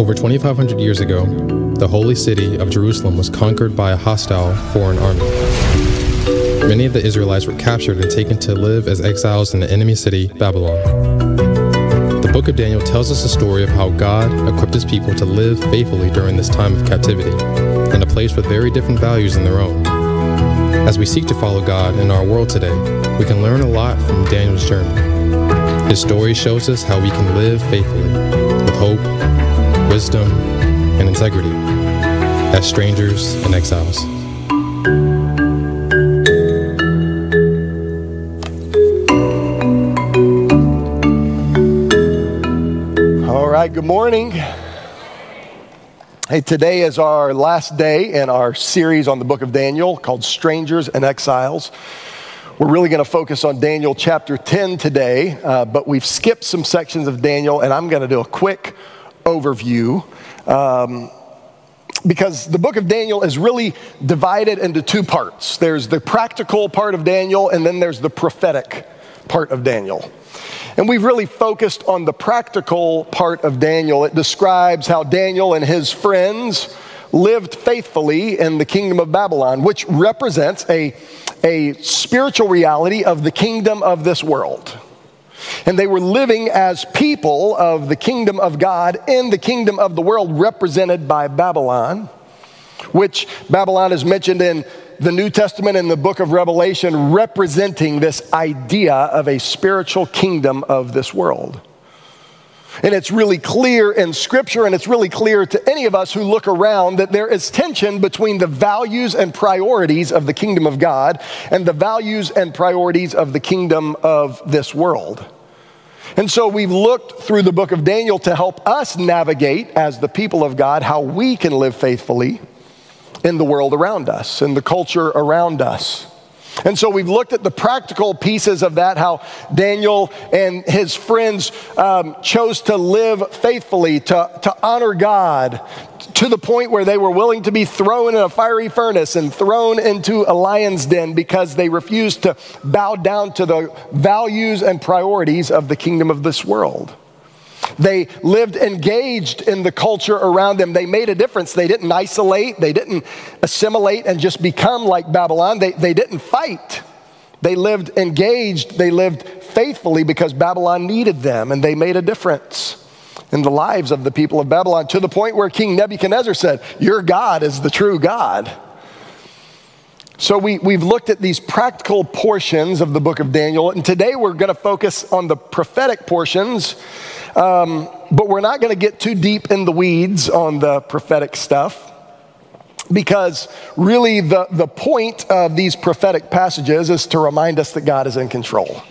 Over 2,500 years ago, the holy city of Jerusalem was conquered by a hostile foreign army. Many of the Israelites were captured and taken to live as exiles in the enemy city, Babylon. The book of Daniel tells us the story of how God equipped his people to live faithfully during this time of captivity, in a place with very different values than their own. As we seek to follow God in our world today, we can learn a lot from Daniel's journey. His story shows us how we can live faithfully, with hope, wisdom, and integrity, as strangers and exiles. All right, good morning. Hey, today is our last day in our series on the book of Daniel called Strangers and Exiles. We're really going to focus on Daniel chapter 10 today, uh, but we've skipped some sections of Daniel, and I'm going to do a quick overview. Um, because the book of Daniel is really divided into two parts there's the practical part of Daniel, and then there's the prophetic part of Daniel. And we've really focused on the practical part of Daniel. It describes how Daniel and his friends lived faithfully in the kingdom of Babylon, which represents a, a spiritual reality of the kingdom of this world. And they were living as people of the kingdom of God in the kingdom of the world, represented by Babylon, which Babylon is mentioned in the New Testament and the book of Revelation, representing this idea of a spiritual kingdom of this world. And it's really clear in Scripture, and it's really clear to any of us who look around that there is tension between the values and priorities of the kingdom of God and the values and priorities of the kingdom of this world. And so we've looked through the book of Daniel to help us navigate as the people of God how we can live faithfully in the world around us, in the culture around us. And so we've looked at the practical pieces of that, how Daniel and his friends um, chose to live faithfully, to, to honor God, to the point where they were willing to be thrown in a fiery furnace and thrown into a lion's den because they refused to bow down to the values and priorities of the kingdom of this world. They lived engaged in the culture around them. They made a difference. They didn't isolate, they didn't assimilate and just become like Babylon. They, they didn't fight. They lived engaged, they lived faithfully because Babylon needed them, and they made a difference in the lives of the people of Babylon to the point where King Nebuchadnezzar said, Your God is the true God. So, we, we've looked at these practical portions of the book of Daniel, and today we're going to focus on the prophetic portions um, but we're not going to get too deep in the weeds on the prophetic stuff because really the, the point of these prophetic passages is to remind us that God is in control.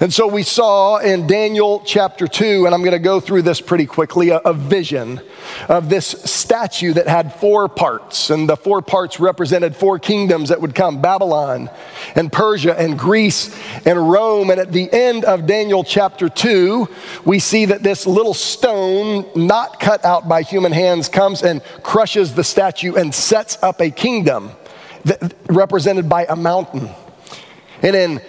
And so we saw in Daniel chapter 2, and I'm going to go through this pretty quickly, a, a, vision of this statue that had four parts. And the four parts represented four kingdoms that would come Babylon, and Persia, and Greece, and Rome. And at the end of Daniel chapter 2, we see that this little stone, not cut out by human hands, comes and crushes the statue and sets up a kingdom that, represented by a mountain. And in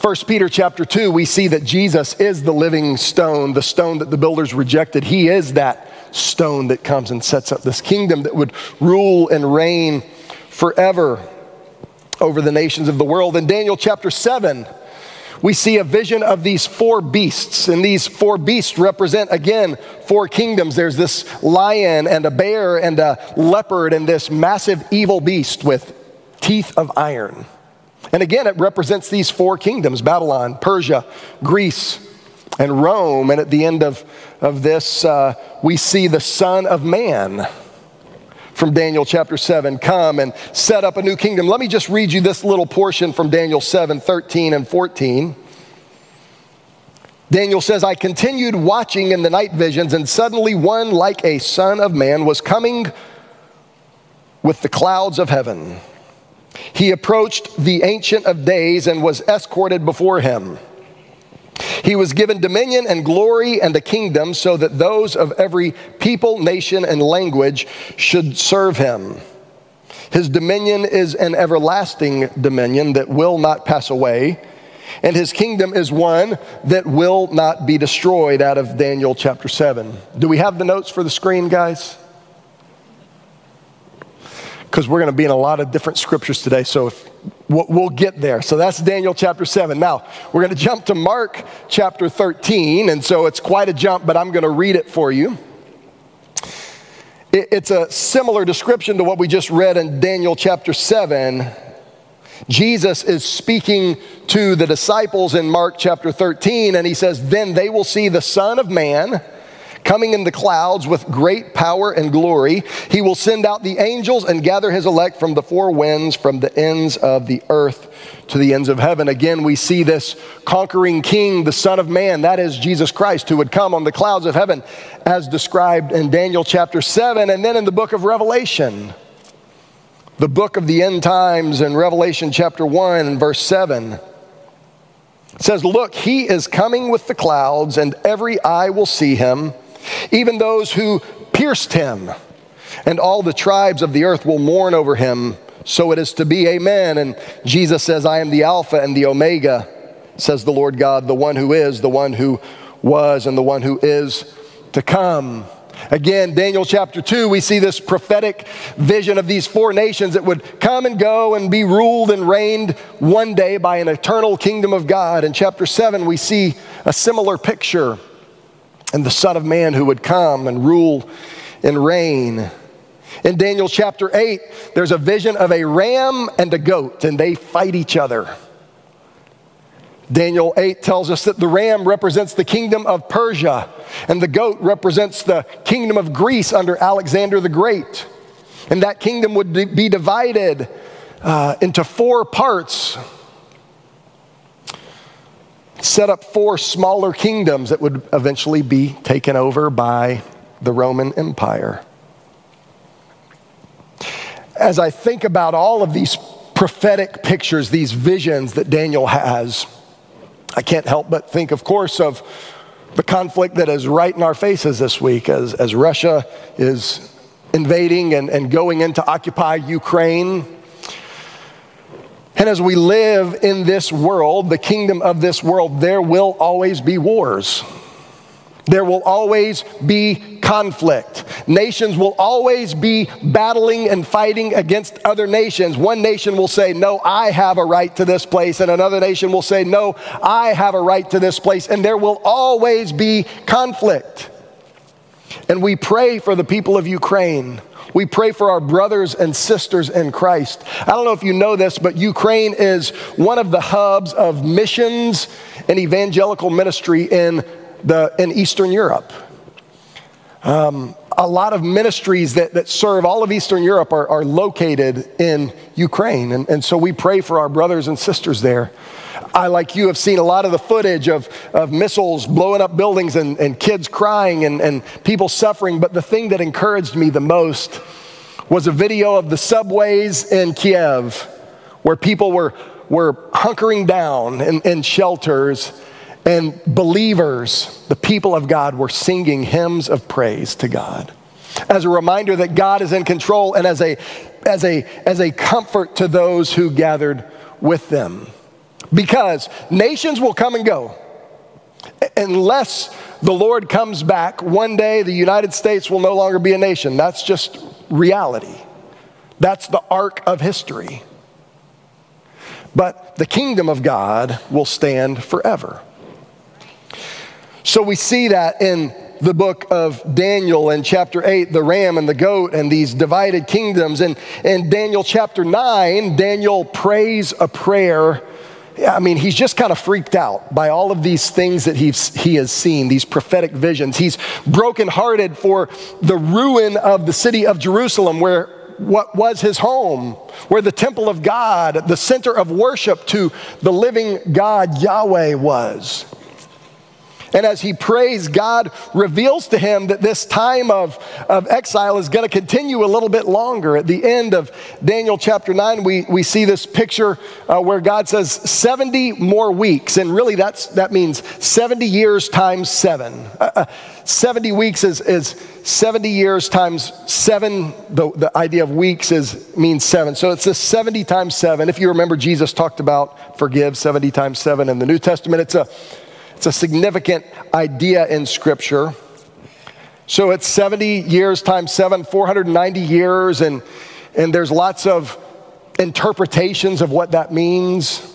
1 Peter chapter 2, we see that Jesus is the living stone, the stone that the builders rejected. He is that stone that comes and sets up this kingdom that would rule and reign forever over the nations of the world. In Daniel chapter 7, we see a vision of these four beasts, and these four beasts represent, again, four kingdoms. There's this lion and a bear and a leopard and this massive evil beast with teeth of iron. And again, it represents these four kingdoms Babylon, Persia, Greece, and Rome. And at the end of, of this, uh, we see the Son of Man from Daniel chapter 7 come and set up a new kingdom. Let me just read you this little portion from Daniel 7 13 and 14. Daniel says, I continued watching in the night visions, and suddenly one like a son of man was coming with the clouds of heaven. He approached the Ancient of Days and was escorted before him. He was given dominion and glory and a kingdom so that those of every people, nation, and language should serve him. His dominion is an everlasting dominion that will not pass away, and his kingdom is one that will not be destroyed out of Daniel chapter 7. Do we have the notes for the screen, guys? Because we're going to be in a lot of different scriptures today, so if, we'll, get there. So that's Daniel chapter 7. Now, we're going to jump to Mark chapter 13, and so it's quite a jump, but I'm going to read it for you. It's a similar description to what we just read in Daniel chapter 7 Jesus is speaking to the disciples in Mark chapter 13, and he says, Then they will see the Son of Man coming in the clouds with great power and glory. He will send out the angels and gather his elect from the four winds, from the ends of the earth to the ends of heaven. Again, we see this conquering king, the Son of Man, that is Jesus Christ, who would come on the clouds of heaven, as described in Daniel chapter 7, and then in the book of Revelation the book of the end times in Revelation chapter 1 and verse 7. It says, Look, he is coming with the clouds, and every eye will see him, even those who pierced him, and all the tribes of the earth will mourn over him. So it is to be, amen. And Jesus says, I am the Alpha and the Omega, says the Lord God, the one who is, the one who was, and the one who is to come. Again, Daniel chapter 2, we see this prophetic vision of these four nations that would come and go and be ruled and reigned one day by an eternal kingdom of God. In chapter 7, we see a similar picture and the Son of Man who would come and rule and reign. In Daniel chapter 8, there's a vision of a ram and a goat, and they fight each other. Daniel 8 tells us that the ram represents the kingdom of Persia, and the goat represents the kingdom of Greece under Alexander the Great. And that kingdom would be divided uh, into four parts, set up four smaller kingdoms that would eventually be taken over by the Roman Empire. As I think about all of these prophetic pictures, these visions that Daniel has, I can't help but think, of course, of the conflict that is right in our faces this week as, as Russia is invading and, and going in to occupy Ukraine. And as we live in this world, the kingdom of this world, there will always be wars. There will always be conflict. Nations will always be battling and fighting against other nations. One nation will say, No, I have a right to this place. And another nation will say, No, I have a right to this place. And there will always be conflict. And we pray for the people of Ukraine. We pray for our brothers and sisters in Christ. I don't know if you know this, but Ukraine is one of the hubs of missions and evangelical ministry in the, in Eastern Europe. Um, a lot of ministries that, that serve all of Eastern Europe are, are located in Ukraine. And, and so we pray for our brothers and sisters there. I, like you, have seen a lot of the footage of, of missiles blowing up buildings and, and kids crying and, and people suffering. But the thing that encouraged me the most was a video of the subways in Kiev where people were, were hunkering down in, in shelters and believers, the people of God, were singing hymns of praise to God as a reminder that God is in control and as a, as a, as a comfort to those who gathered with them. Because nations will come and go. Unless the Lord comes back, one day the United States will no longer be a nation. That's just reality. That's the arc of history. But the kingdom of God will stand forever. So we see that in the book of Daniel in chapter 8, the ram and the goat and these divided kingdoms. And in Daniel chapter 9, Daniel prays a prayer. I mean, he's just kind of freaked out by all of these things that he's, he has seen, these prophetic visions. He's brokenhearted for the ruin of the city of Jerusalem, where what was his home, where the temple of God, the center of worship to the living God, Yahweh, was. And as he prays, God reveals to him that this time of, of exile is going to continue a little bit longer. At the end of Daniel chapter 9, we, we see this picture uh, where God says 70 more weeks. And really, that's, that means 70 years times seven. Uh, uh, 70 weeks is, is 70 years times seven. The, the idea of weeks is, means seven. So it's this 70 times seven. If you remember, Jesus talked about forgive 70 times seven in the New Testament. It's a it's a significant idea in Scripture. So it's 70 years times seven, 490 years, and, and there's lots of interpretations of what that means.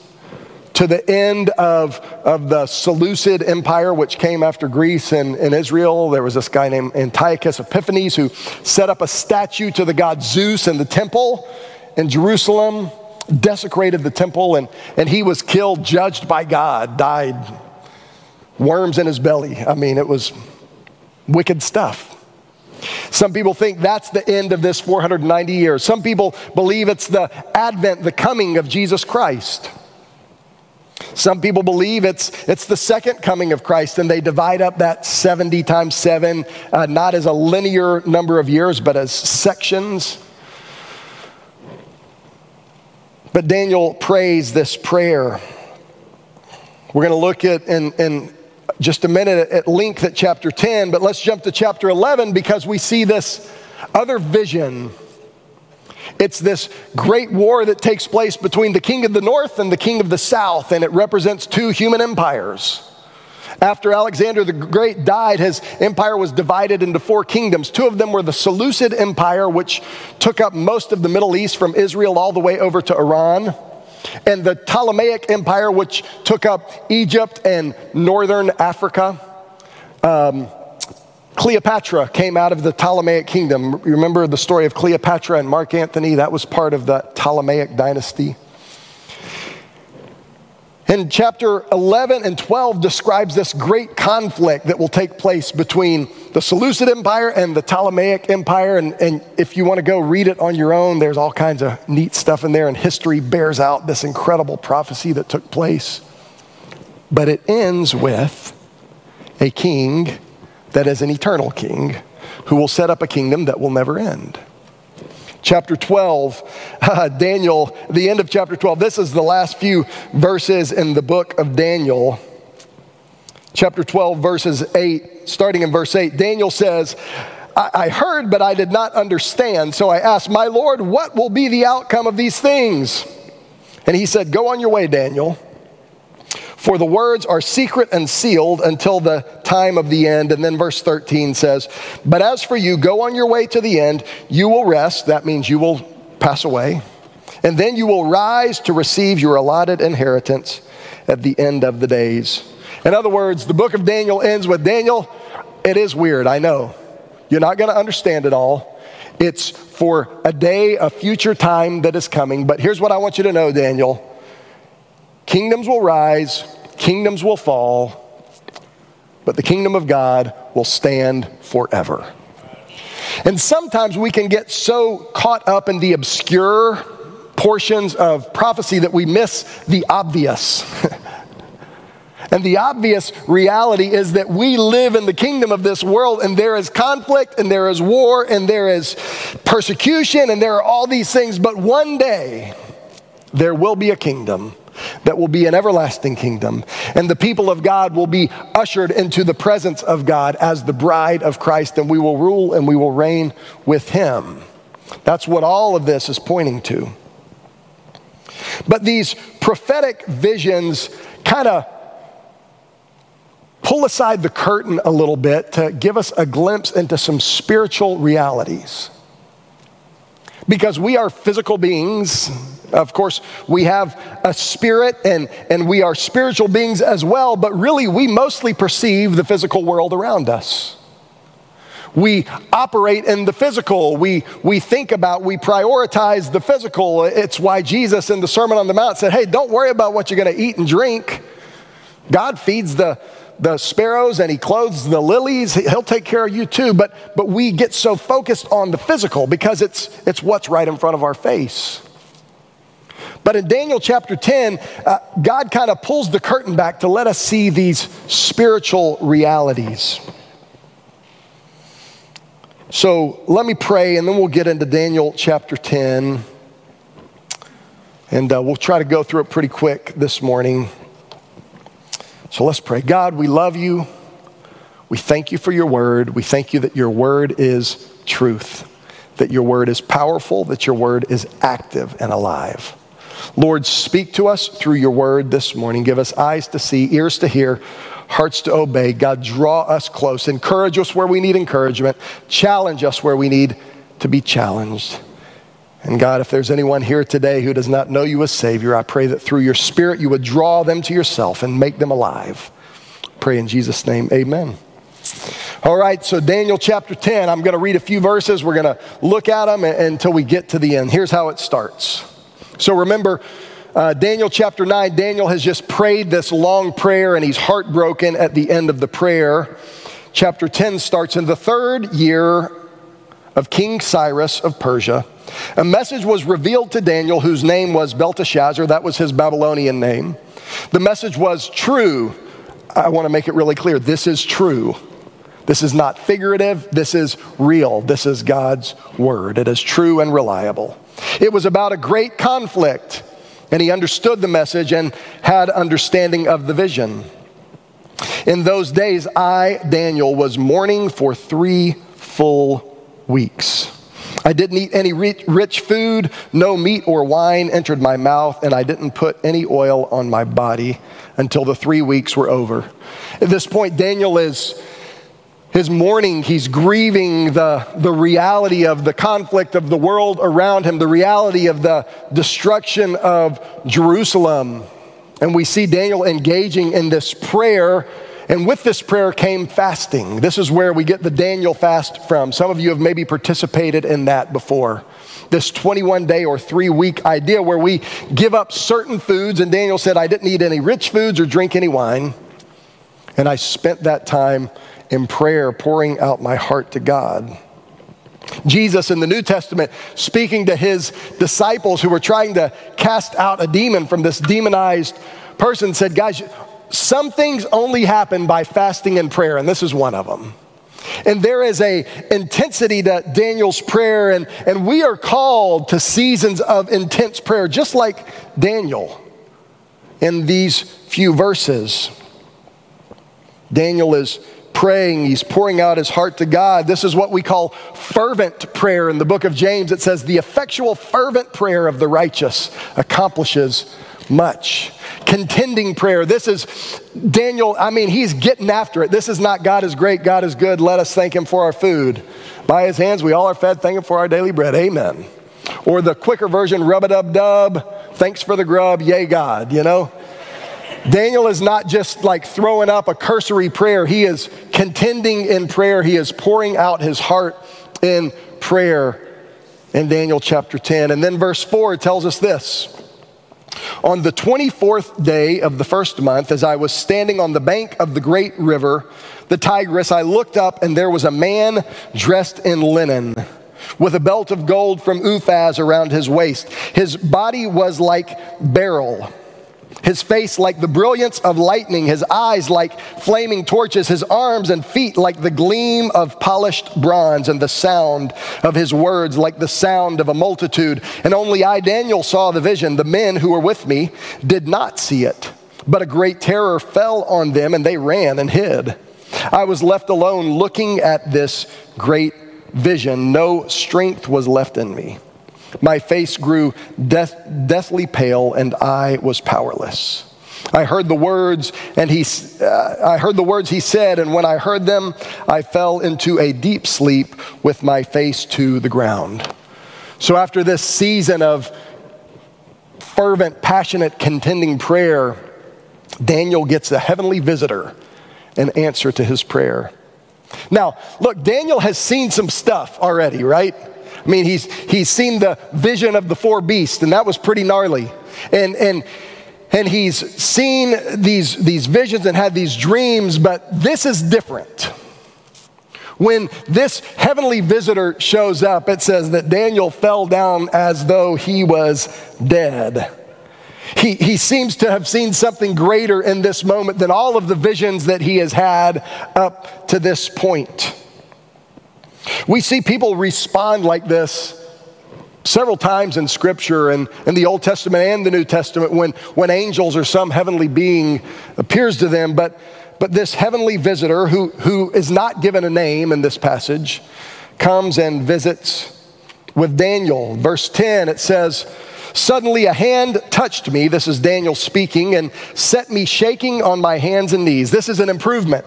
To the end of, of the Seleucid Empire, which came after Greece and, and Israel, there was this guy named Antiochus Epiphanes who set up a statue to the god Zeus in the temple in Jerusalem, desecrated the temple, and, and he was killed, judged by God, died worms in his belly. I mean, it was wicked stuff. Some people think that's the end of this 490 years. Some people believe it's the advent, the coming of Jesus Christ. Some people believe it's, it's the second coming of Christ, and they divide up that 70 times 7, uh, not as a linear number of years, but as sections. But Daniel prays this prayer. We're going to look at in, in just a minute at length at chapter 10, but let's jump to chapter 11 because we see this other vision. It's this great war that takes place between the king of the north and the king of the south, and it represents two human empires. After Alexander the Great died, his empire was divided into four kingdoms. Two of them were the Seleucid Empire, which took up most of the Middle East from Israel all the way over to Iran and the Ptolemaic Empire, which took up Egypt and northern Africa. Um, Cleopatra came out of the Ptolemaic kingdom. Remember the story of Cleopatra and Mark Antony? That was part of the Ptolemaic dynasty. And chapter 11 and 12 describes this great conflict that will take place between the Seleucid Empire and the Ptolemaic Empire. And, and if you want to go read it on your own, there's all kinds of neat stuff in there, and history bears out this incredible prophecy that took place. But it ends with a king that is an eternal king who will set up a kingdom that will never end chapter 12, uh, Daniel, the end of chapter 12. This is the last few verses in the book of Daniel. Chapter 12, verses 8, starting in verse 8, Daniel says, I, I heard, but I did not understand. So I asked, My Lord, what will be the outcome of these things? And he said, Go on your way, Daniel. For the words are secret and sealed until the time of the end. And then verse 13 says, But as for you, go on your way to the end. You will rest. That means you will pass away. And then you will rise to receive your allotted inheritance at the end of the days. In other words, the book of Daniel ends with Daniel, it is weird, I know. You're not going to understand it all. It's for a day, a future time that is coming. But here's what I want you to know, Daniel Kingdoms will rise, kingdoms will fall, but the kingdom of God will stand forever. And sometimes we can get so caught up in the obscure portions of prophecy that we miss the obvious. and the obvious reality is that we live in the kingdom of this world, and there is conflict, and there is war, and there is persecution, and there are all these things. But one day, there will be a kingdom that will be an everlasting kingdom. And the people of God will be ushered into the presence of God as the bride of Christ, and we will rule and we will reign with him. That's what all of this is pointing to. But these prophetic visions kind of pull aside the curtain a little bit to give us a glimpse into some spiritual realities. Because we are physical beings, of course, we have a spirit and, and we are spiritual beings as well, but really we mostly perceive the physical world around us. We operate in the physical. We, we think about, we prioritize the physical. It's why Jesus in the Sermon on the Mount said, Hey, don't worry about what you're going to eat and drink. God feeds the, the sparrows and he clothes the lilies. He'll take care of you too. But, but we get so focused on the physical because it's, it's what's right in front of our face. But in Daniel chapter 10, uh, God kind of pulls the curtain back to let us see these spiritual realities. So let me pray, and then we'll get into Daniel chapter 10. And uh, we'll try to go through it pretty quick this morning. So let's pray. God, we love you. We thank you for your word. We thank you that your word is truth, that your word is powerful, that your word is active and alive. Lord, speak to us through your word this morning. Give us eyes to see, ears to hear, hearts to obey. God, draw us close. Encourage us where we need encouragement. Challenge us where we need to be challenged. And God, if there's anyone here today who does not know you as Savior, I pray that through your Spirit you would draw them to yourself and make them alive. Pray in Jesus' name, amen. All right, so Daniel chapter 10, I'm going to read a few verses. We're going to look at them until we get to the end. Here's how it starts. So remember, uh, Daniel chapter 9, Daniel has just prayed this long prayer and he's heartbroken at the end of the prayer. Chapter 10 starts in the third year of King Cyrus of Persia. A message was revealed to Daniel, whose name was Belteshazzar. That was his Babylonian name. The message was true. I want to make it really clear this is true. This is not figurative. This is real. This is God's word. It is true and reliable. It was about a great conflict, and he understood the message and had understanding of the vision. In those days, I, Daniel, was mourning for three full weeks. I didn't eat any rich food, no meat or wine entered my mouth, and I didn't put any oil on my body until the three weeks were over. At this point, Daniel is his mourning, he's grieving the, the reality of the conflict of the world around him, the reality of the destruction of Jerusalem. And we see Daniel engaging in this prayer and with this prayer came fasting. This is where we get the Daniel fast from. Some of you have maybe participated in that before. This 21 day or three week idea where we give up certain foods. And Daniel said, I didn't eat any rich foods or drink any wine. And I spent that time in prayer, pouring out my heart to God. Jesus in the New Testament speaking to his disciples who were trying to cast out a demon from this demonized person said, Guys, some things only happen by fasting and prayer, and this is one of them. And there is a intensity to Daniel's prayer, and, and we are called to seasons of intense prayer, just like Daniel in these few verses. Daniel is praying, he's pouring out his heart to God. This is what we call fervent prayer in the book of James. It says, The effectual, fervent prayer of the righteous accomplishes much. Contending prayer. This is Daniel, I mean, he's getting after it. This is not God is great, God is good, let us thank him for our food. By his hands we all are fed, thank him for our daily bread. Amen. Or the quicker version, rub a dub dub, thanks for the grub, yay God, you know? Daniel is not just like throwing up a cursory prayer, he is contending in prayer, he is pouring out his heart in prayer in Daniel chapter 10. And then verse 4 tells us this on the 24th day of the first month, as I was standing on the bank of the great river, the Tigris, I looked up and there was a man dressed in linen with a belt of gold from Uphaz around his waist. His body was like beryl his face like the brilliance of lightning, his eyes like flaming torches, his arms and feet like the gleam of polished bronze, and the sound of his words like the sound of a multitude. And only I, Daniel, saw the vision. The men who were with me did not see it, but a great terror fell on them, and they ran and hid. I was left alone looking at this great vision. No strength was left in me. My face grew death, deathly pale, and I was powerless. I heard the words, and he, uh, I heard the words he said, and when I heard them, I fell into a deep sleep with my face to the ground. So after this season of fervent, passionate, contending prayer, Daniel gets a heavenly visitor, an answer to his prayer. Now, look, Daniel has seen some stuff already, right? I mean, he's, he's seen the vision of the four beasts, and that was pretty gnarly. And, and, and he's seen these, these visions and had these dreams, but this is different. When this heavenly visitor shows up, it says that Daniel fell down as though he was dead. He, he seems to have seen something greater in this moment than all of the visions that he has had up to this point. We see people respond like this several times in Scripture and in the Old Testament and the New Testament when, when angels or some heavenly being appears to them. But, but this heavenly visitor, who, who is not given a name in this passage, comes and visits with Daniel. Verse 10, it says, Suddenly a hand touched me, this is Daniel speaking, and set me shaking on my hands and knees. This is an improvement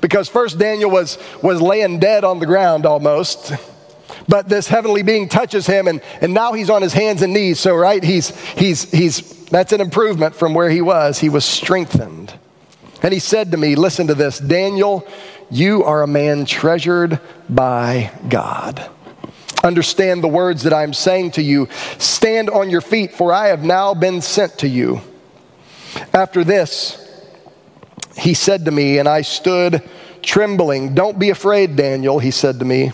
because first Daniel was, was laying dead on the ground almost. But this heavenly being touches him, and, and now he's on his hands and knees. So, right, he's, he's, he's, that's an improvement from where he was. He was strengthened. And he said to me, Listen to this, Daniel, you are a man treasured by God. Understand the words that I'm saying to you. Stand on your feet, for I have now been sent to you. After this, he said to me, and I stood trembling. Don't be afraid, Daniel, he said to me.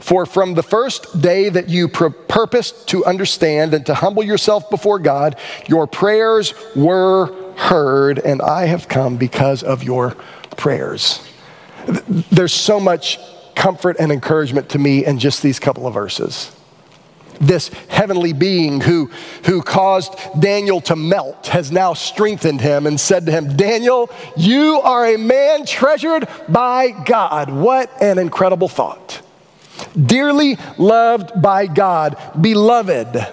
For from the first day that you pur- purposed to understand and to humble yourself before God, your prayers were heard, and I have come because of your prayers. There's so much comfort and encouragement to me in just these couple of verses. This heavenly being who, who caused Daniel to melt has now strengthened him and said to him, Daniel, you are a man treasured by God. What an incredible thought. Dearly loved by God, beloved.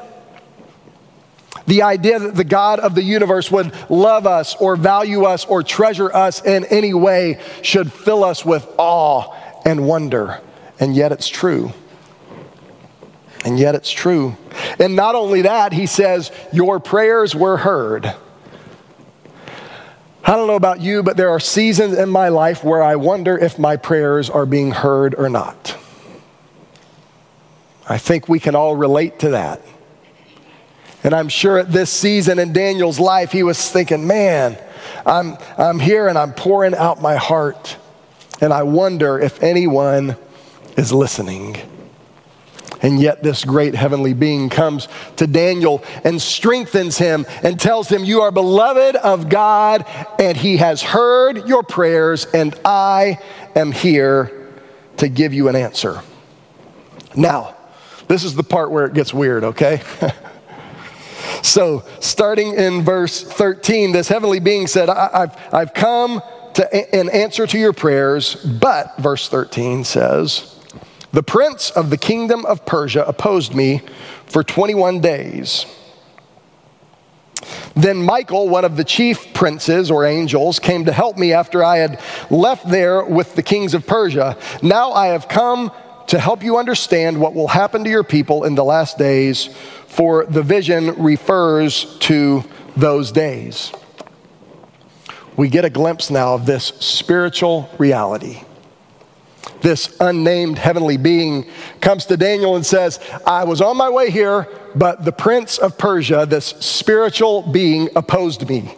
The idea that the God of the universe would love us or value us or treasure us in any way should fill us with awe and wonder. And yet it's true. And yet it's true. And not only that, he says, Your prayers were heard. I don't know about you, but there are seasons in my life where I wonder if my prayers are being heard or not. I think we can all relate to that. And I'm sure at this season in Daniel's life, he was thinking, man, I'm, I'm here and I'm pouring out my heart. And I wonder if anyone is listening. And yet, this great heavenly being comes to Daniel and strengthens him and tells him, You are beloved of God, and he has heard your prayers, and I am here to give you an answer. Now, this is the part where it gets weird, okay? so, starting in verse 13, this heavenly being said, I- have I've come to, in answer to your prayers, but, verse 13 says, the prince of the kingdom of Persia opposed me for 21 days. Then Michael, one of the chief princes or angels, came to help me after I had left there with the kings of Persia. Now I have come to help you understand what will happen to your people in the last days, for the vision refers to those days. We get a glimpse now of this spiritual reality this unnamed heavenly being comes to Daniel and says, I was on my way here, but the prince of Persia, this spiritual being, opposed me.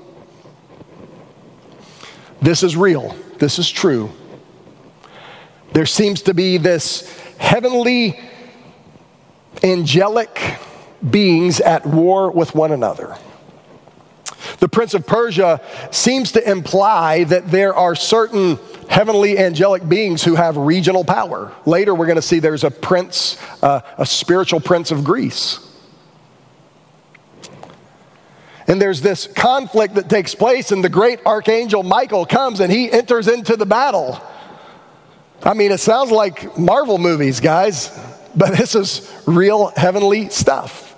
This is real. This is true. There seems to be this heavenly, angelic beings at war with one another. The prince of Persia seems to imply that there are certain heavenly angelic beings who have regional power. Later, we're going to see there's a prince, uh, a spiritual prince of Greece. And there's this conflict that takes place, and the great archangel Michael comes and he enters into the battle. I mean, it sounds like Marvel movies, guys, but this is real heavenly stuff.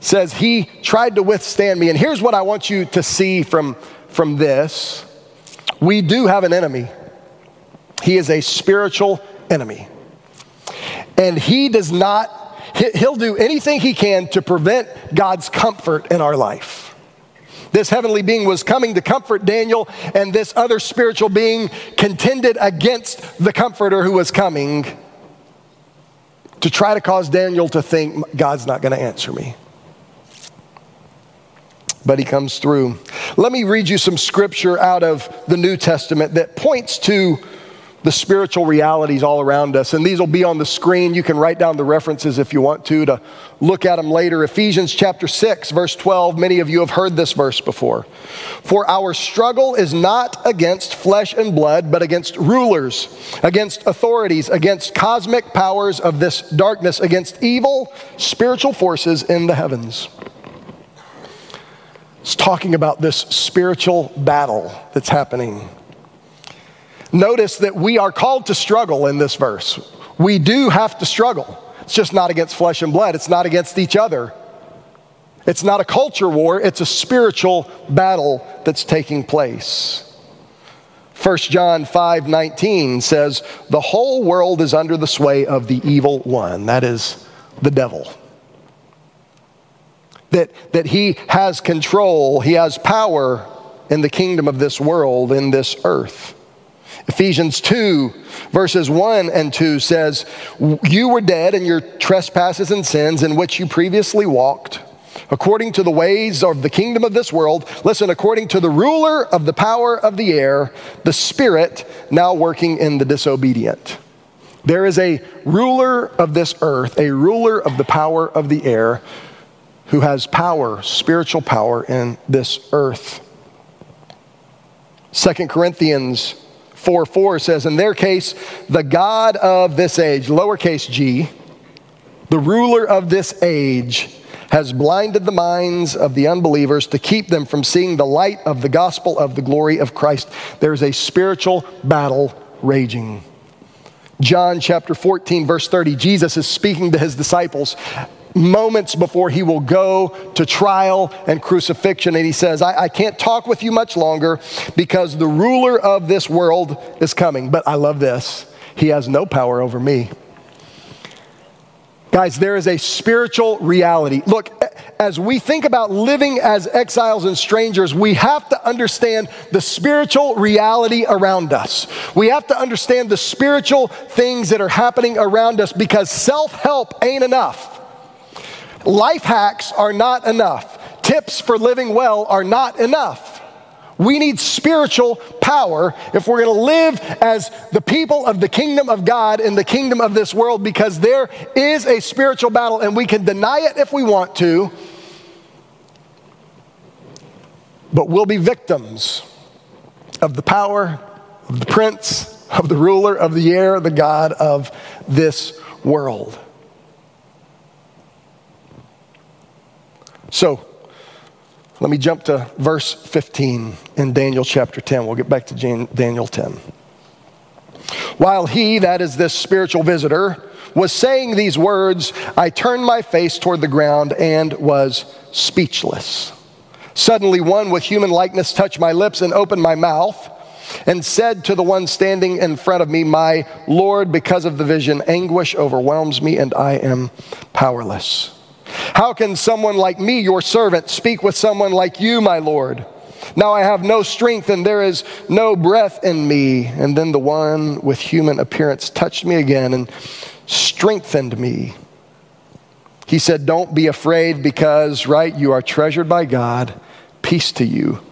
Says he tried to withstand me. And here's what I want you to see from from this, we do have an enemy. He is a spiritual enemy. And he does not, he'll do anything he can to prevent God's comfort in our life. This heavenly being was coming to comfort Daniel, and this other spiritual being contended against the comforter who was coming to try to cause Daniel to think God's not going to answer me but he comes through. Let me read you some scripture out of the New Testament that points to the spiritual realities all around us. And these will be on the screen. You can write down the references if you want to, to look at them later. Ephesians chapter 6, verse 12. Many of you have heard this verse before. For our struggle is not against flesh and blood, but against rulers, against authorities, against cosmic powers of this darkness, against evil spiritual forces in the heavens. It's talking about this spiritual battle that's happening Notice that we are called to struggle in this verse. We do have to struggle. It's just not against flesh and blood, it's not against each other. It's not a culture war, it's a spiritual battle that's taking place. 1 John 5 19 says, The whole world is under the sway of the evil one. That is the devil. That, that he has control, he has power in the kingdom of this world, in this earth. Ephesians 2, verses 1 and 2 says, You were dead in your trespasses and sins in which you previously walked, according to the ways of the kingdom of this world. Listen, according to the ruler of the power of the air, the Spirit now working in the disobedient. There is a ruler of this earth, a ruler of the power of the air, who has power, spiritual power in this earth. Second Corinthians 4 4 says, In their case, the God of this age, lowercase g, the ruler of this age, has blinded the minds of the unbelievers to keep them from seeing the light of the gospel of the glory of Christ. There's a spiritual battle raging. John chapter 14, verse 30, Jesus is speaking to his disciples moments before he will go to trial and crucifixion. And he says, I, I, can't talk with you much longer because the ruler of this world is coming. But I love this. He has no power over me. Guys, there is a spiritual reality. Look, as we think about living as exiles and strangers, we have to understand the spiritual reality around us. We have to understand the spiritual things that are happening around us because self help ain't enough. Life hacks are not enough. Tips for living well are not enough. We need spiritual power if we're going to live as the people of the kingdom of God in the kingdom of this world because there is a spiritual battle and we can deny it if we want to, but we'll be victims of the power of the prince, of the ruler of the air, the God of this world. So, let me jump to verse 15 in Daniel chapter 10. We'll get back to Daniel 10. While he, that is this spiritual visitor, was saying these words, I turned my face toward the ground and was speechless. Suddenly, one with human likeness touched my lips and opened my mouth and said to the one standing in front of me, My Lord, because of the vision, anguish overwhelms me and I am powerless. How can someone like me, your servant, speak with someone like you, my Lord? Now I have no strength and there is no breath in me. And then the one with human appearance touched me again and strengthened me. He said, Don't be afraid because, right, you are treasured by God. Peace to you.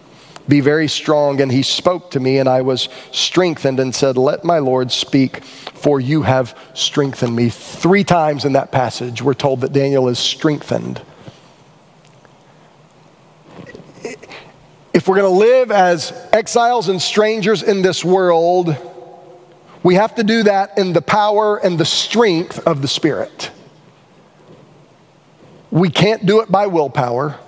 Be very strong. And he spoke to me, and I was strengthened and said, Let my Lord speak, for you have strengthened me. Three times in that passage, we're told that Daniel is strengthened. If we're going to live as exiles and strangers in this world, we have to do that in the power and the strength of the Spirit. We can't do it by willpower.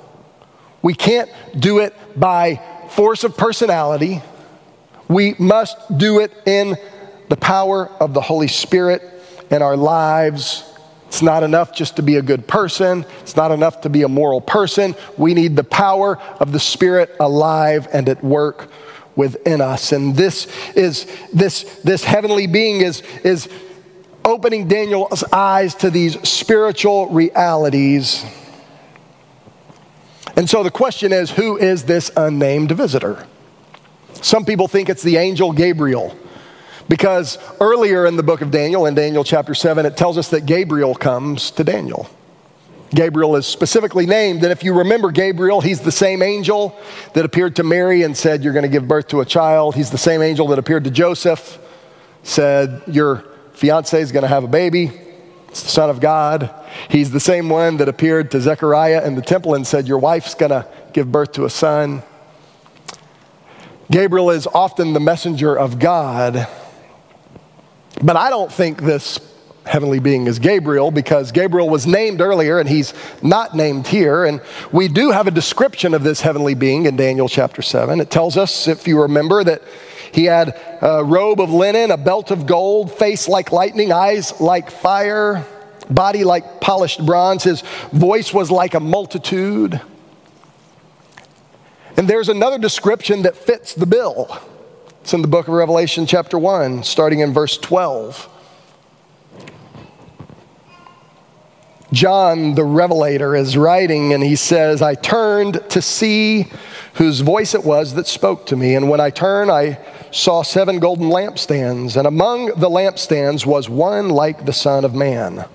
We can't do it by force of personality. We must do it in the power of the Holy Spirit in our lives. It's not enough just to be a good person. It's not enough to be a moral person. We need the power of the Spirit alive and at work within us. And this is this this heavenly being is is opening Daniel's eyes to these spiritual realities and so the question is who is this unnamed visitor? Some people think it's the angel Gabriel. Because earlier in the book of Daniel, in Daniel chapter 7, it tells us that Gabriel comes to Daniel. Gabriel is specifically named, and if you remember Gabriel, he's the same angel that appeared to Mary and said, You're going to give birth to a child. He's the same angel that appeared to Joseph said, Your fiance is going to have a baby. It's the Son of God. He's the same one that appeared to Zechariah in the temple and said, Your wife's going to give birth to a son. Gabriel is often the messenger of God. But I don't think this heavenly being is Gabriel because Gabriel was named earlier and he's not named here. And we do have a description of this heavenly being in Daniel chapter 7. It tells us, if you remember, that he had a robe of linen, a belt of gold, face like lightning, eyes like fire, body like polished bronze. His voice was like a multitude. And there's another description that fits the bill. It's in the book of Revelation, chapter 1, starting in verse 12. John, the Revelator, is writing and he says, I turned to see whose voice it was that spoke to me. And when I turned, I saw seven golden lampstands. And among the lampstands was one like the Son of Man.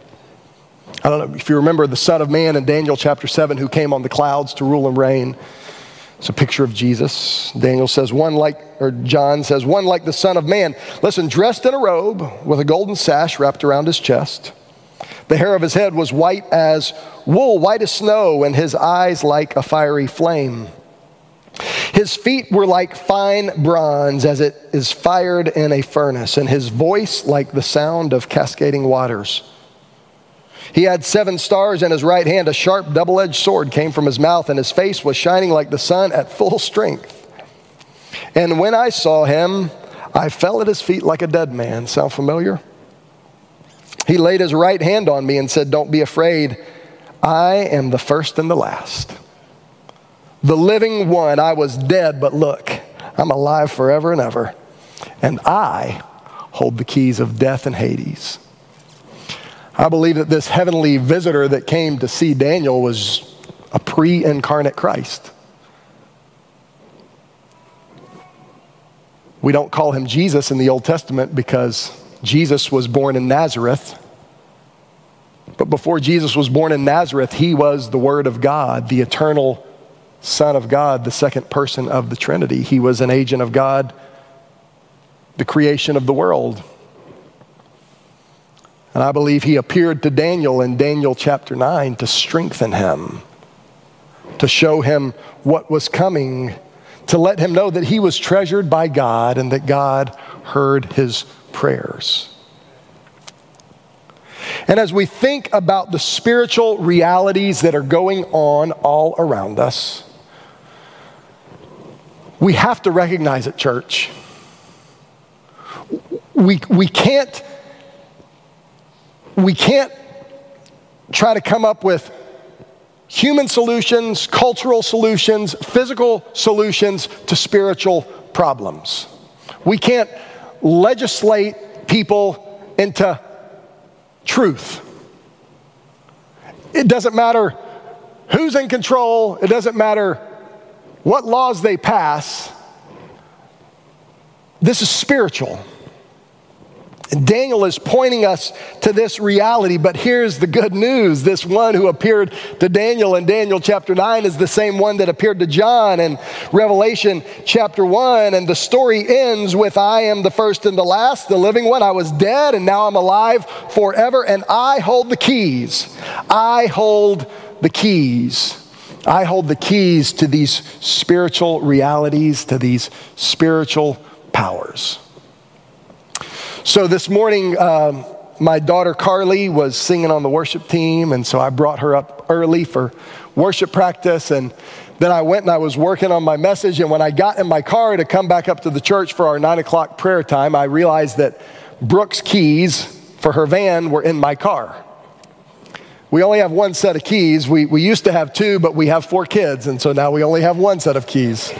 I don't know if you remember the Son of Man in Daniel chapter 7 who came on the clouds to rule and reign. It's a picture of Jesus. Daniel says, one like, or John says, one like the Son of Man. Listen, dressed in a robe with a golden sash wrapped around his chest. The hair of his head was white as wool, white as snow, and his eyes like a fiery flame. His feet were like fine bronze as it is fired in a furnace, and his voice like the sound of cascading waters. He had seven stars in his right hand. A sharp, double edged sword came from his mouth, and his face was shining like the sun at full strength. And when I saw him, I fell at his feet like a dead man. Sound familiar? He laid his right hand on me and said, Don't be afraid. I am the first and the last. The living one. I was dead, but look, I'm alive forever and ever. And I hold the keys of death and Hades. I believe that this heavenly visitor that came to see Daniel was a pre incarnate Christ. We don't call him Jesus in the Old Testament because Jesus was born in Nazareth. But before Jesus was born in Nazareth, he was the Word of God, the eternal Son of God, the second person of the Trinity. He was an agent of God, the creation of the world. And I believe he appeared to Daniel in Daniel chapter 9 to strengthen him, to show him what was coming, to let him know that he was treasured by God and that God heard his prayers. And as we think about the spiritual realities that are going on all around us, we have to recognize it, church. We, we, can't, we can't try to come up with human solutions, cultural solutions, physical solutions to spiritual problems. We can't legislate people into truth. It doesn't matter who's in control, it doesn't matter what laws they pass. This is spiritual. Daniel is pointing us to this reality, but here's the good news. This one who appeared to Daniel in Daniel chapter 9 is the same one that appeared to John in Revelation chapter 1. And the story ends with I am the first and the last, the living one. I was dead and now I'm alive forever, and I hold the keys. I hold the keys. I hold the keys to these spiritual realities, to these spiritual powers. So this morning, um, my daughter Carly was singing on the worship team, and so I brought her up early for worship practice. And then I went and I was working on my message. And when I got in my car to come back up to the church for our nine o'clock prayer time, I realized that Brooke's keys for her van were in my car. We only have one set of keys. We, we used to have two, but we have four kids, and so now we only have one set of keys.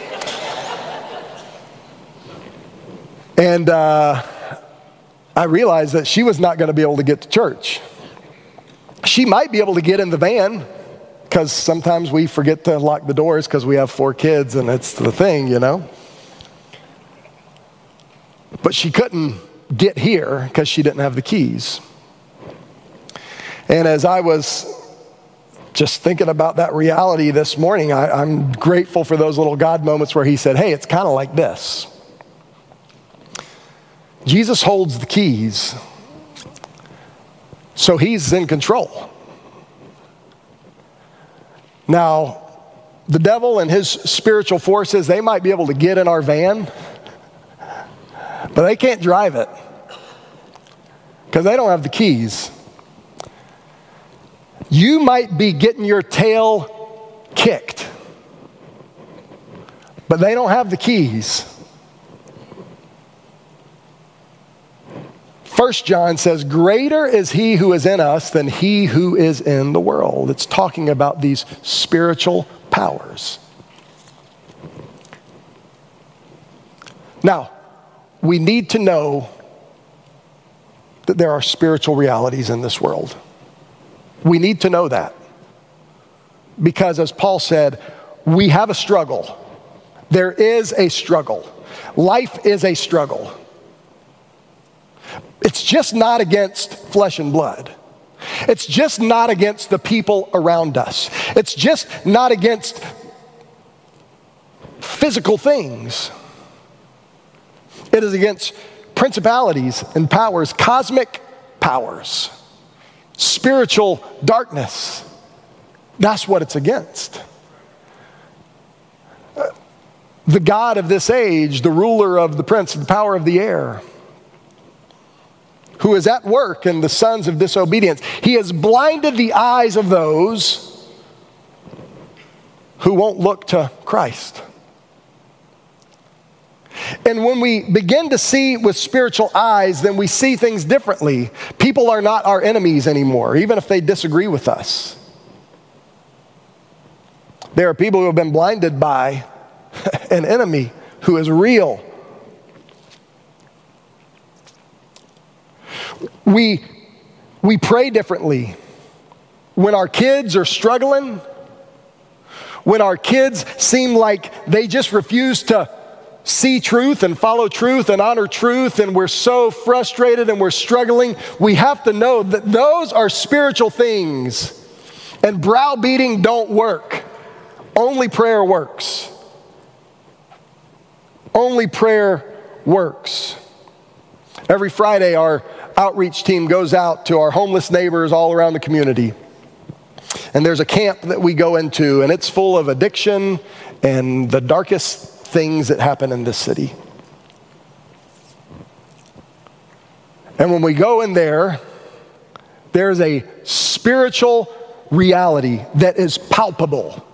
and uh, I realized that she was not going to be able to get to church. She might be able to get in the van because sometimes we forget to lock the doors because we have four kids and it's the thing, you know. But she couldn't get here because she didn't have the keys. And as I was just thinking about that reality this morning, I, am grateful for those little God moments where He said, Hey, it's kind of like this. Jesus holds the keys, so he's in control. Now, the devil and his spiritual forces, they might be able to get in our van, but they can't drive it because they don't have the keys. You might be getting your tail kicked, but they don't have the keys. First John says, Greater is he who is in us than he who is in the world. It's talking about these spiritual powers. Now, we need to know that there are spiritual realities in this world. We need to know that. Because, as Paul said, we have a struggle. There is a struggle. Life is a struggle. It's just not against flesh and blood. It's just not against the people around us. It's just not against physical things. It is against principalities and powers, cosmic powers, spiritual darkness. That's what it's against. Uh, the God of this age, the ruler of the prince the power of the air who is at work in the sons of disobedience. He has blinded the eyes of those who won't look to Christ. And when we begin to see with spiritual eyes, then we see things differently. People are not our enemies anymore, even if they disagree with us. There are people who have been blinded by an enemy who is real We, we pray differently. When our kids are struggling, when our kids seem like they just refuse to see truth and follow truth and honor truth, and we're so frustrated and we're struggling, we have to know that those are spiritual things. And browbeating don't work. Only prayer works. Only prayer works. Every Friday, our outreach team goes out to our homeless neighbors all around the community. And there's a camp that we go into, and it's full of addiction and the darkest things that happen in this city. And when we go in there, there's a spiritual reality that is palpable.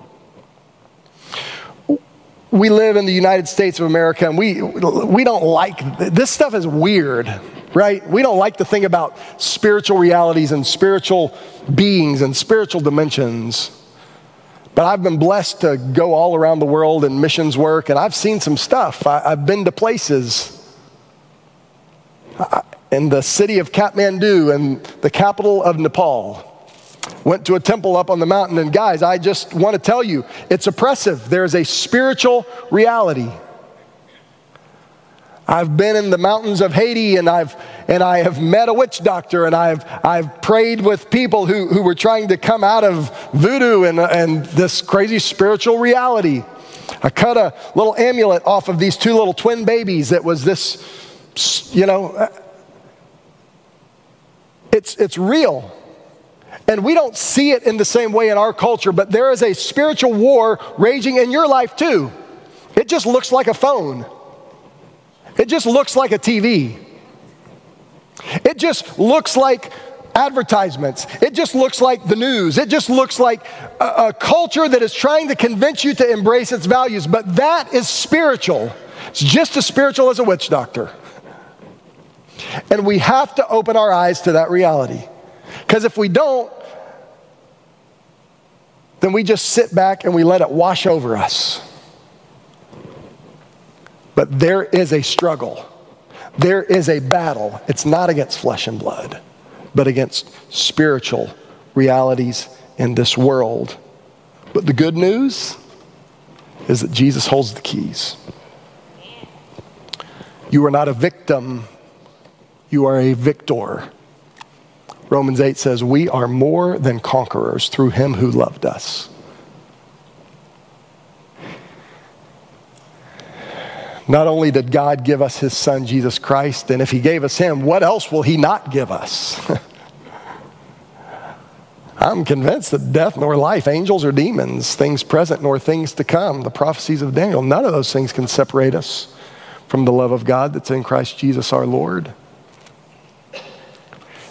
We live in the United States of America, and we, we don't like this stuff is weird right? We don't like to think about spiritual realities and spiritual beings and spiritual dimensions. But I've been blessed to go all around the world in missions work, and I've seen some stuff. I, have been to places I, in the city of Kathmandu and the capital of Nepal. Went to a temple up on the mountain, and guys, I just want to tell you, it's oppressive. There's a spiritual reality. I've been in the mountains of Haiti and I've and I have met a witch doctor and I've I've prayed with people who, who were trying to come out of voodoo and, and this crazy spiritual reality. I cut a little amulet off of these two little twin babies that was this, you know, it's, it's real. And we don't see it in the same way in our culture, but there is a spiritual war raging in your life too. It just looks like a phone. It just looks like a TV. It just looks like advertisements. It just looks like the news. It just looks like a, a, culture that is trying to convince you to embrace its values. But that is spiritual. It's just as spiritual as a witch doctor. And we have to open our eyes to that reality. Because if we don't, then we just sit back and we let it wash over us. But there is a struggle. There is a battle. It's not against flesh and blood, but against spiritual realities in this world. But the good news is that Jesus holds the keys. You are not a victim, you are a victor. Romans 8 says, We are more than conquerors through him who loved us. Not only did God give us his son, Jesus Christ, and if he gave us him, what else will he not give us? I'm convinced that death nor life, angels or demons, things present nor things to come, the prophecies of Daniel, none of those things can separate us from the love of God that's in Christ Jesus our Lord.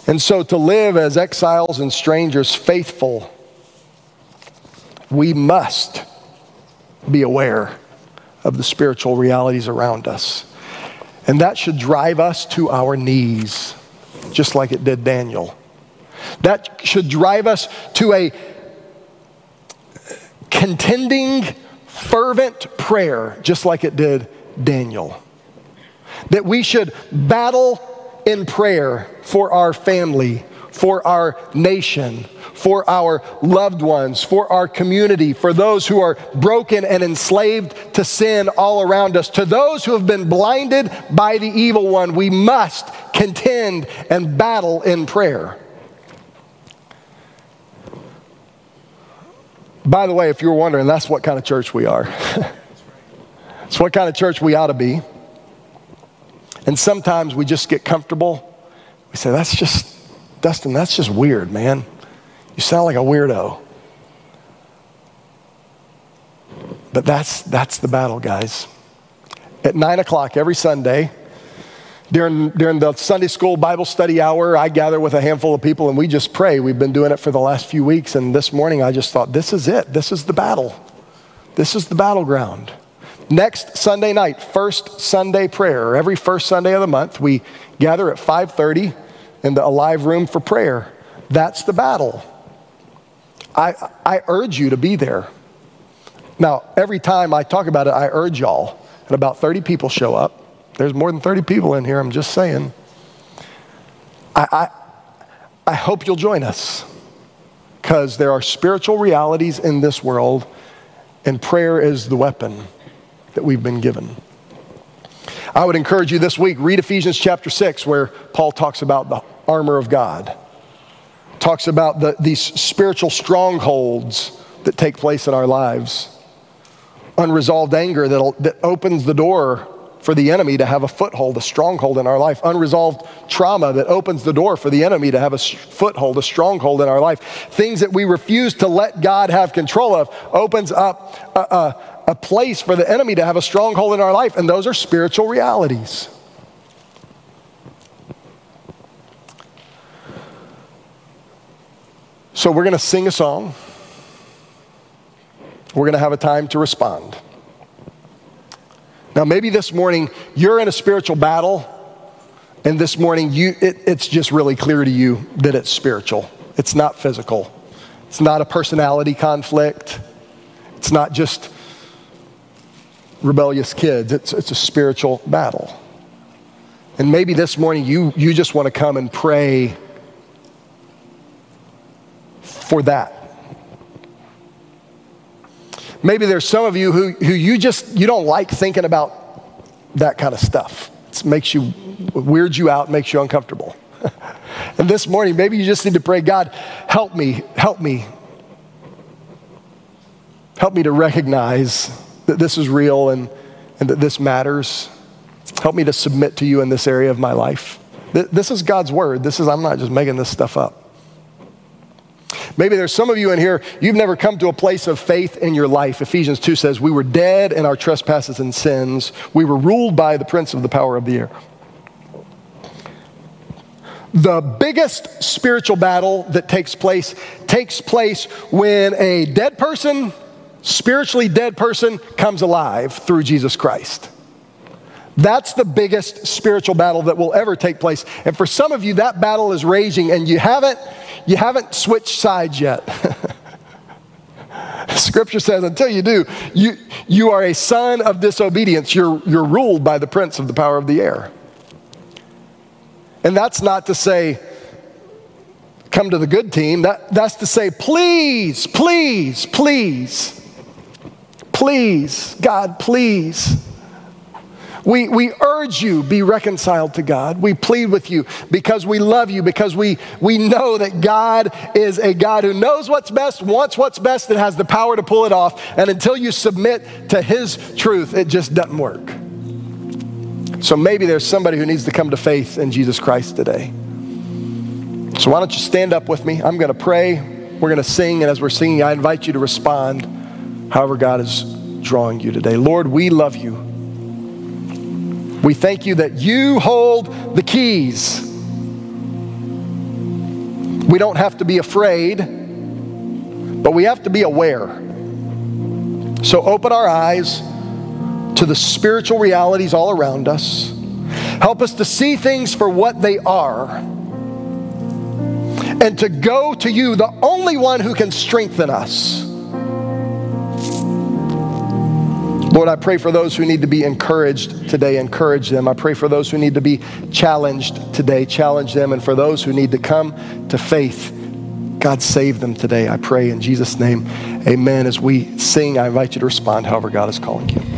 And so to live as exiles and strangers faithful, we must be aware of the spiritual realities around us. And that should drive us to our knees, just like it did Daniel. That should drive us to a contending, fervent prayer, just like it did Daniel. That we should battle in prayer for our family, for our nation, for our loved ones, for our community, for those who are broken and enslaved to sin all around us. To those who have been blinded by the evil one, we must contend and battle in prayer. By the way, if you're wondering, that's what kind of church we are. it's what kind of church we ought to be. And sometimes we just get comfortable. We say, that's just, Dustin, that's just weird, man. You sound like a weirdo. But that's, that's the battle, guys. At 9 o'clock every Sunday, during, during the Sunday school Bible study hour, I gather with a handful of people and we just pray. We've been doing it for the last few weeks. And this morning I just thought, this is it. This is the battle. This is the battleground. Next Sunday night, first Sunday prayer. Every first Sunday of the month, we gather at 5:30 in the Alive room for prayer. That's the battle. I, I urge you to be there. Now, every time I talk about it, I urge y'all, and about 30 people show up. There's more than 30 people in here, I'm just saying. I, I, I hope you'll join us because there are spiritual realities in this world, and prayer is the weapon that we've been given. I would encourage you this week, read Ephesians chapter 6, where Paul talks about the armor of God, talks about the, these spiritual strongholds that take place in our lives, unresolved anger that that opens the door for the enemy to have a foothold, a stronghold in our life, unresolved trauma that opens the door for the enemy to have a foothold, a stronghold in our life, things that we refuse to let God have control of, opens up a, a, a place for the enemy to have a stronghold in our life, and those are spiritual realities. So we're going to sing a song. We're going to have a time to respond. Now, maybe this morning you're in a spiritual battle, and this morning you, it, it's just really clear to you that it's spiritual. It's not physical. It's not a personality conflict. It's not just rebellious kids, it's, it's a spiritual battle. And maybe this morning you, you just want to come and pray for that. Maybe there's some of you who, who you just you don't like thinking about that kind of stuff. It makes you weirds you out, makes you uncomfortable. and this morning, maybe you just need to pray, God, help me, help me. Help me to recognize that this is real and, and that this matters. Help me to submit to you in this area of my life. This is God's word. This is, I'm not just making this stuff up. Maybe there's some of you in here, you've never come to a place of faith in your life. Ephesians 2 says, We were dead in our trespasses and sins. We were ruled by the prince of the power of the air. The biggest spiritual battle that takes place takes place when a dead person spiritually dead person comes alive through Jesus Christ. That's the biggest spiritual battle that will ever take place. And for some of you, that battle is raging and you haven't, you haven't switched sides yet. Scripture says, until you do, you, you are a son of disobedience. You're, you're ruled by the prince of the power of the air. And that's not to say, come to the good team. That, that's to say, please, please, please Please, God, please. We, we urge you, be reconciled to God. We plead with you because we love you, because we, we know that God is a God who knows what's best, wants what's best, and has the power to pull it off. And until you submit to His truth, it just doesn't work. So maybe there's somebody who needs to come to faith in Jesus Christ today. So why don't you stand up with me? I'm going to pray. We're going to sing. And as we're singing, I invite you to respond however God is drawing you today. Lord, we love you. We thank you that you hold the keys. We don't have to be afraid, but we have to be aware. So open our eyes to the spiritual realities all around us. Help us to see things for what they are and to go to you, the only one who can strengthen us. Lord, I pray for those who need to be encouraged today, encourage them. I pray for those who need to be challenged today, challenge them. And for those who need to come to faith, God save them today. I pray in Jesus' name. Amen. As we sing, I invite you to respond however God is calling you.